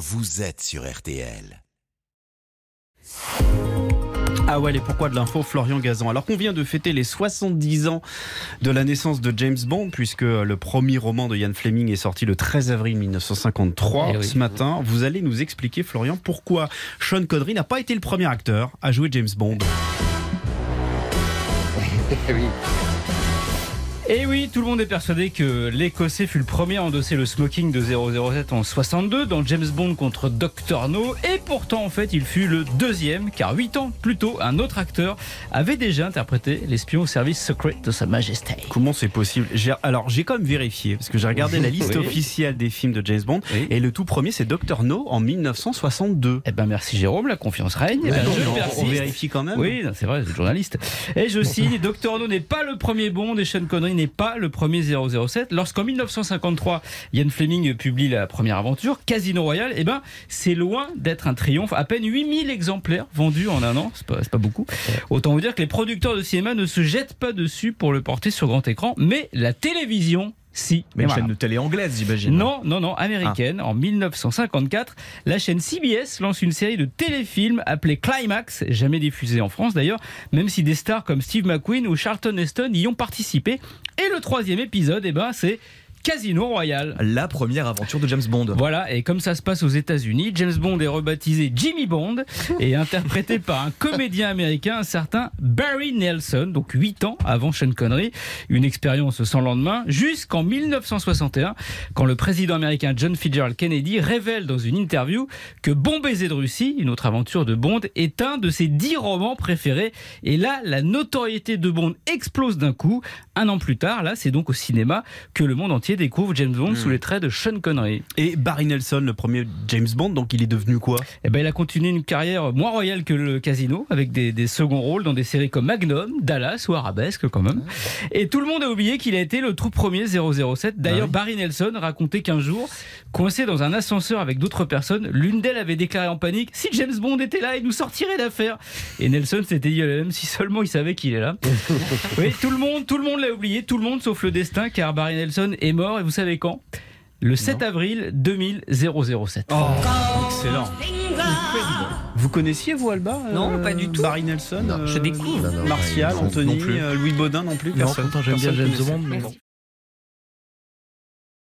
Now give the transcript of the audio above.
vous êtes sur RTL. Ah ouais, et pourquoi de l'info Florian Gazan Alors qu'on vient de fêter les 70 ans de la naissance de James Bond, puisque le premier roman de Ian Fleming est sorti le 13 avril 1953, Eh oui. ce matin, vous allez nous expliquer, Florian, pourquoi Sean Connery n'a pas été le premier acteur à jouer James Bond. Et oui, tout le monde est persuadé que l'Écossais fut le premier à endosser le smoking de 007 en 62 dans James Bond contre Dr No. Et pourtant, en fait, il fut le deuxième, car huit ans plus tôt, un autre acteur avait déjà interprété l'espion au service secret de Sa Majesté. Comment c'est possible? Alors j'ai quand même vérifié, parce que j'ai regardé la liste Oui. officielle des films de James Bond, Oui. et le tout premier c'est Dr No en 1962. Eh ben merci Jérôme, la confiance règne. Eh ben, Non, je on- on vérifie quand même. Oui, c'est vrai, c'est journaliste. Et je signe, Dr No n'est pas le premier Bond et Sean Connery n'est pas le premier 007. Lorsqu'en 1953, Ian Fleming publie la première aventure, Casino Royale, eh ben, c'est loin d'être un triomphe. À peine 8000 exemplaires vendus en un an, c'est pas, beaucoup. Autant vous dire que les producteurs de cinéma ne se jettent pas dessus pour le porter sur grand écran, mais la télévision, si. Mais une voilà. chaîne de télé anglaise, j'imagine. Non, non, non, américaine. En 1954, la chaîne CBS lance une série de téléfilms appelée Climax, jamais diffusée en France d'ailleurs, même si des stars comme Steve McQueen ou Charlton Heston y ont participé. Et le troisième épisode, eh ben, c'est Casino Royale. La première aventure de James Bond. Voilà, et comme ça se passe aux États-Unis, James Bond est rebaptisé Jimmy Bond et interprété par un comédien américain, un certain Barry Nelson, donc 8 ans avant Sean Connery. Une expérience sans lendemain, jusqu'en 1961, quand le président américain John Fitzgerald Kennedy révèle dans une interview que Bon baiser de Russie, une autre aventure de Bond, est un de ses 10 romans préférés. Et là, la notoriété de Bond explose d'un coup. Un an plus tard, là, c'est donc au cinéma que le monde entier découvre James Bond sous les traits de Sean Connery. Et Barry Nelson, le premier James Bond, donc il est devenu quoi? Eh ben, il a continué une carrière moins royale que le casino, avec des, des seconds rôles dans des séries comme Magnum, Dallas ou Arabesque quand même. Et tout le monde a oublié qu'il a été le tout premier 007. D'ailleurs, Barry Nelson racontait qu'un jour, coincé dans un ascenseur avec d'autres personnes, l'une d'elles avait déclaré en panique Si James Bond était là, il nous sortirait d'affaire. Et Nelson s'était dit même si seulement il savait qu'il est là. oui, tout le monde, tout le monde l'a oublié, tout le monde sauf le destin, car Barry Nelson est mort. Et vous savez quand? Le 7 avril 2007. Excellent. Vous connaissiez, vous, Alba euh, Non, pas du tout. Barry Nelson Non, je euh, découvre. Non, non, Martial, non, non Anthony, plus. euh, Louis Baudin non plus Non, personne. j'aime bien James. Bond, mais bon.